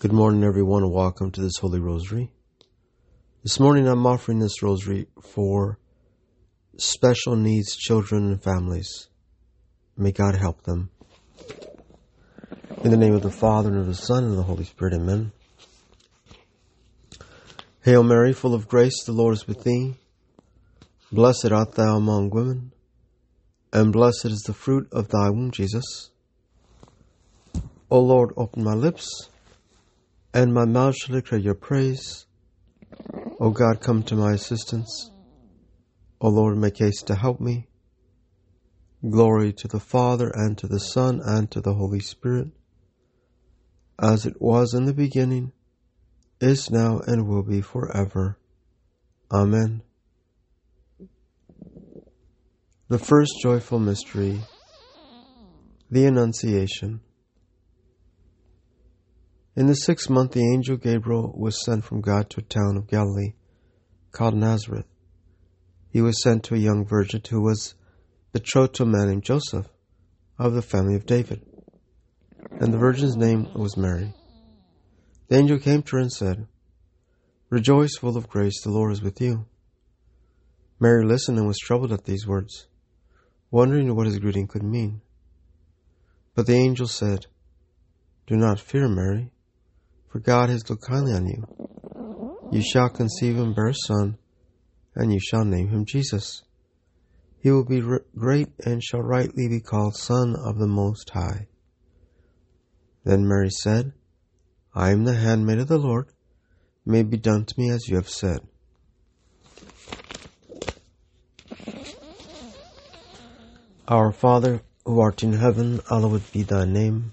Good morning, everyone, and welcome to this Holy Rosary. This morning I'm offering this rosary for special needs children and families. May God help them. In the name of the Father, and of the Son, and of the Holy Spirit, amen. Hail Mary, full of grace, the Lord is with thee. Blessed art thou among women, and blessed is the fruit of thy womb, Jesus. O Lord, open my lips and my mouth shall declare your praise. O God, come to my assistance. O Lord, make haste to help me. Glory to the Father, and to the Son, and to the Holy Spirit, as it was in the beginning, is now, and will be forever. Amen. The first joyful mystery, the Annunciation. In the sixth month, the angel Gabriel was sent from God to a town of Galilee called Nazareth. He was sent to a young virgin who was betrothed to a man named Joseph of the family of David. And the virgin's name was Mary. The angel came to her and said, Rejoice, full of grace, the Lord is with you. Mary listened and was troubled at these words, wondering what his greeting could mean. But the angel said, Do not fear, Mary for God has looked kindly on you. You shall conceive and bear a son, and you shall name him Jesus. He will be great and shall rightly be called Son of the Most High. Then Mary said, I am the handmaid of the Lord. May be done to me as you have said. Our Father, who art in heaven, hallowed be thy name.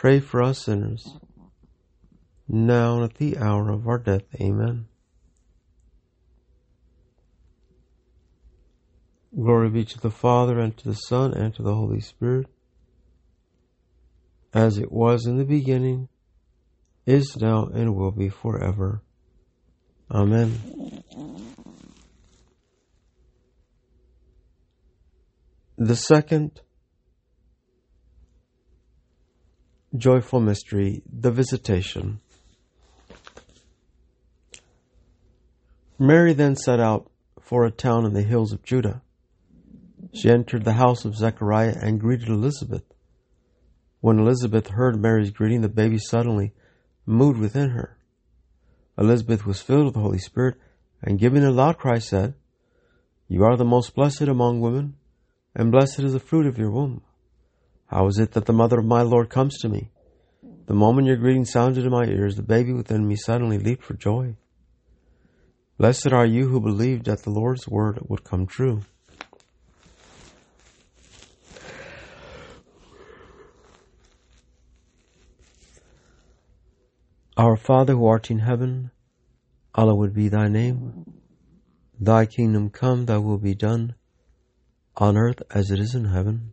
pray for us sinners, now and at the hour of our death. Amen. Glory be to the Father, and to the Son, and to the Holy Spirit, as it was in the beginning, is now, and will be forever. Amen. The second joyful mystery, the visitation. Mary then set out for a town in the hills of Judah. She entered the house of Zechariah and greeted Elizabeth. When Elizabeth heard Mary's greeting, the baby suddenly moved within her. Elizabeth was filled with the Holy Spirit and giving a loud cry said, You are the most blessed among women and blessed is the fruit of your womb. How is it that the mother of my Lord comes to me? The moment your greeting sounded in my ears, the baby within me suddenly leaped for joy. Blessed are you who believed that the Lord's word would come true. Our Father who art in heaven, hallowed be thy name. Thy kingdom come, thy will be done on earth as it is in heaven.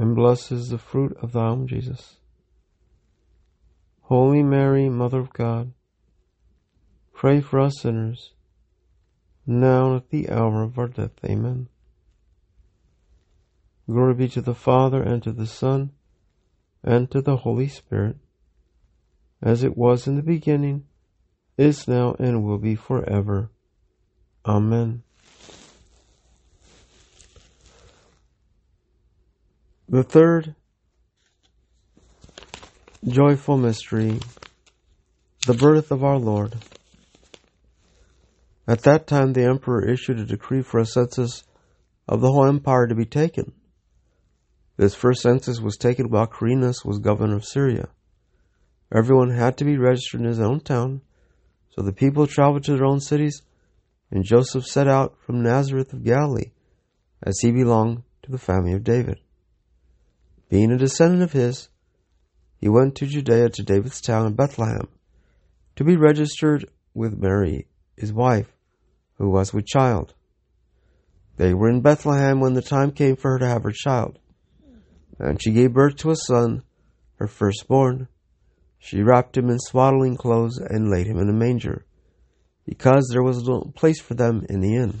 and blessed is the fruit of thy womb, Jesus. Holy Mary, Mother of God, pray for us sinners, now and at the hour of our death. Amen. Glory be to the Father, and to the Son, and to the Holy Spirit, as it was in the beginning, is now, and will be forever. Amen. The third joyful mystery, the birth of our Lord. At that time, the emperor issued a decree for a census of the whole empire to be taken. This first census was taken while Quirinius was governor of Syria. Everyone had to be registered in his own town, so the people traveled to their own cities, and Joseph set out from Nazareth of Galilee, as he belonged to the family of David. Being a descendant of his, he went to Judea to David's town of Bethlehem to be registered with Mary, his wife, who was with child. They were in Bethlehem when the time came for her to have her child. And she gave birth to a son, her firstborn. She wrapped him in swaddling clothes and laid him in a manger, because there was no place for them in the inn.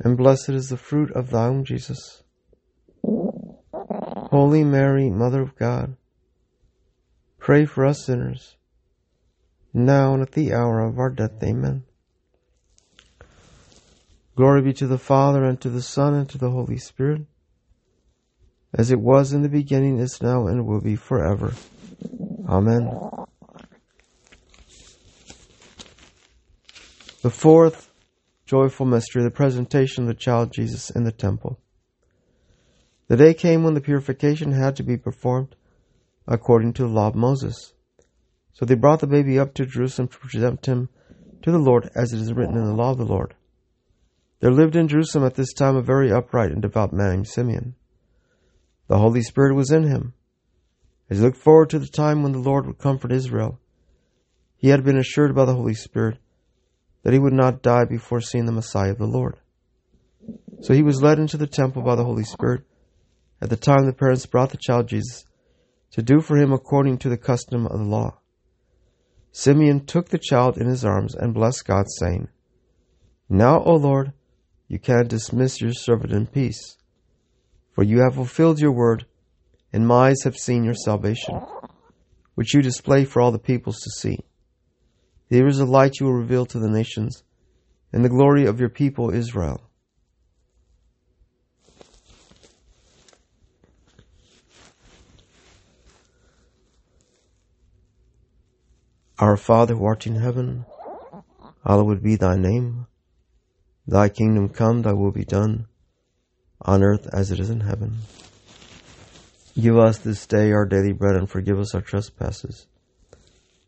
and blessed is the fruit of thy womb, Jesus. Holy Mary, Mother of God, pray for us sinners, now and at the hour of our death. Amen. Glory be to the Father, and to the Son, and to the Holy Spirit, as it was in the beginning, is now, and will be forever. Amen. The fourth joyful mystery, the presentation of the child Jesus in the temple. The day came when the purification had to be performed according to the law of Moses. So they brought the baby up to Jerusalem to present him to the Lord as it is written in the law of the Lord. There lived in Jerusalem at this time a very upright and devout man named Simeon. The Holy Spirit was in him. As he looked forward to the time when the Lord would comfort Israel, he had been assured by the Holy Spirit that he would not die before seeing the Messiah of the Lord. So he was led into the temple by the Holy Spirit at the time the parents brought the child Jesus to do for him according to the custom of the law. Simeon took the child in his arms and blessed God, saying, Now, O Lord, you can dismiss your servant in peace, for you have fulfilled your word, and my eyes have seen your salvation, which you display for all the peoples to see. Here is a light you will reveal to the nations, and the glory of your people Israel. Our Father who art in heaven, hallowed be thy name. Thy kingdom come, thy will be done, on earth as it is in heaven. Give us this day our daily bread and forgive us our trespasses,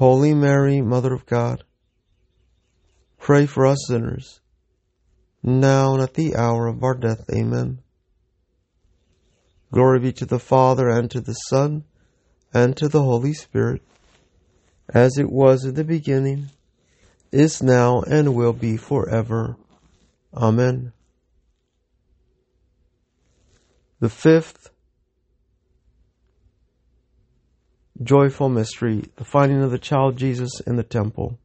Holy Mary, Mother of God, pray for us sinners, now and at the hour of our death. Amen. Glory be to the Father, and to the Son, and to the Holy Spirit, as it was in the beginning, is now, and will be forever. Amen. The fifth joyful mystery, the finding of the child Jesus in the temple.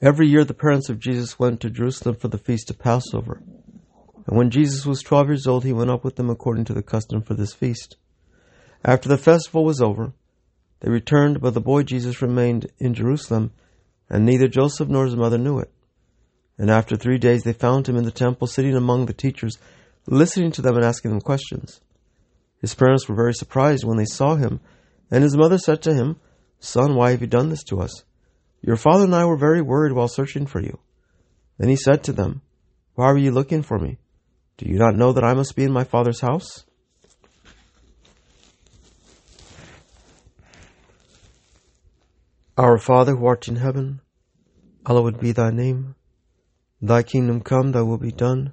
Every year the parents of Jesus went to Jerusalem for the feast of Passover. And when Jesus was twelve years old, he went up with them according to the custom for this feast. After the festival was over, they returned, but the boy Jesus remained in Jerusalem, and neither Joseph nor his mother knew it. And after three days they found him in the temple, sitting among the teachers, listening to them and asking them questions. His parents were very surprised when they saw him, and his mother said to him, Son, why have you done this to us? Your father and I were very worried while searching for you. Then he said to them, Why were you looking for me? Do you not know that I must be in my Father's house? Our Father who art in heaven, hallowed be thy name. Thy kingdom come, thy will be done,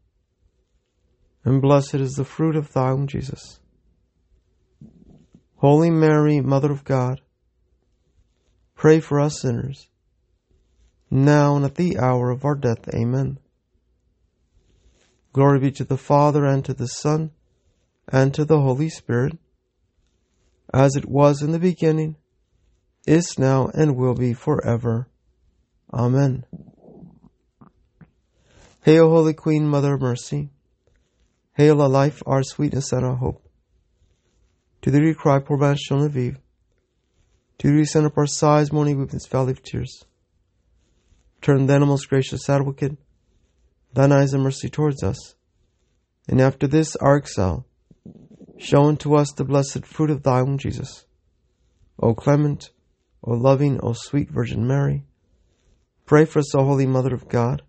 and blessed is the fruit of thy womb, Jesus. Holy Mary, Mother of God, pray for us sinners, now and at the hour of our death. Amen. Glory be to the Father, and to the Son, and to the Holy Spirit, as it was in the beginning, is now, and will be forever. Amen. Hail, Holy Queen, Mother of Mercy. Hail, our life, our sweetness, and our hope. To thee we cry, poor banished children of. To thee we send up our sighs, mourning, weeping, this valley of tears. Turn then, most gracious advocate, thine eyes of mercy towards us. And after this, our exile, show unto us the blessed fruit of thy womb, Jesus. O clement, O loving, O sweet Virgin Mary, pray for us, O Holy Mother of God,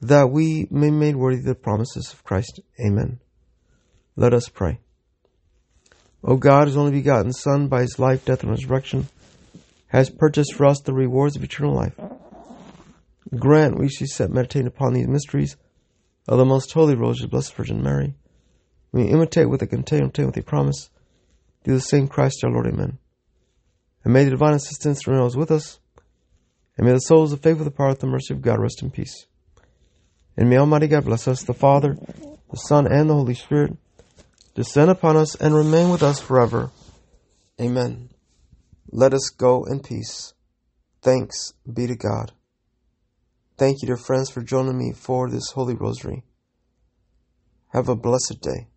that we may be made worthy the promises of Christ. Amen. Let us pray. O God, whose only begotten Son, by his life, death, and resurrection, has purchased for us the rewards of eternal life Grant we should set meditating upon these mysteries of the most holy Rose of Blessed Virgin Mary. We imitate with a contain with a promise through the same Christ our Lord. Amen. And may the divine assistance remain always with us, and may the souls of faith with the power of the mercy of God rest in peace. And may Almighty God bless us, the Father, the Son, and the Holy Spirit, descend upon us and remain with us forever. Amen. Let us go in peace. Thanks be to God. Thank you, dear friends, for joining me for this Holy Rosary. Have a blessed day.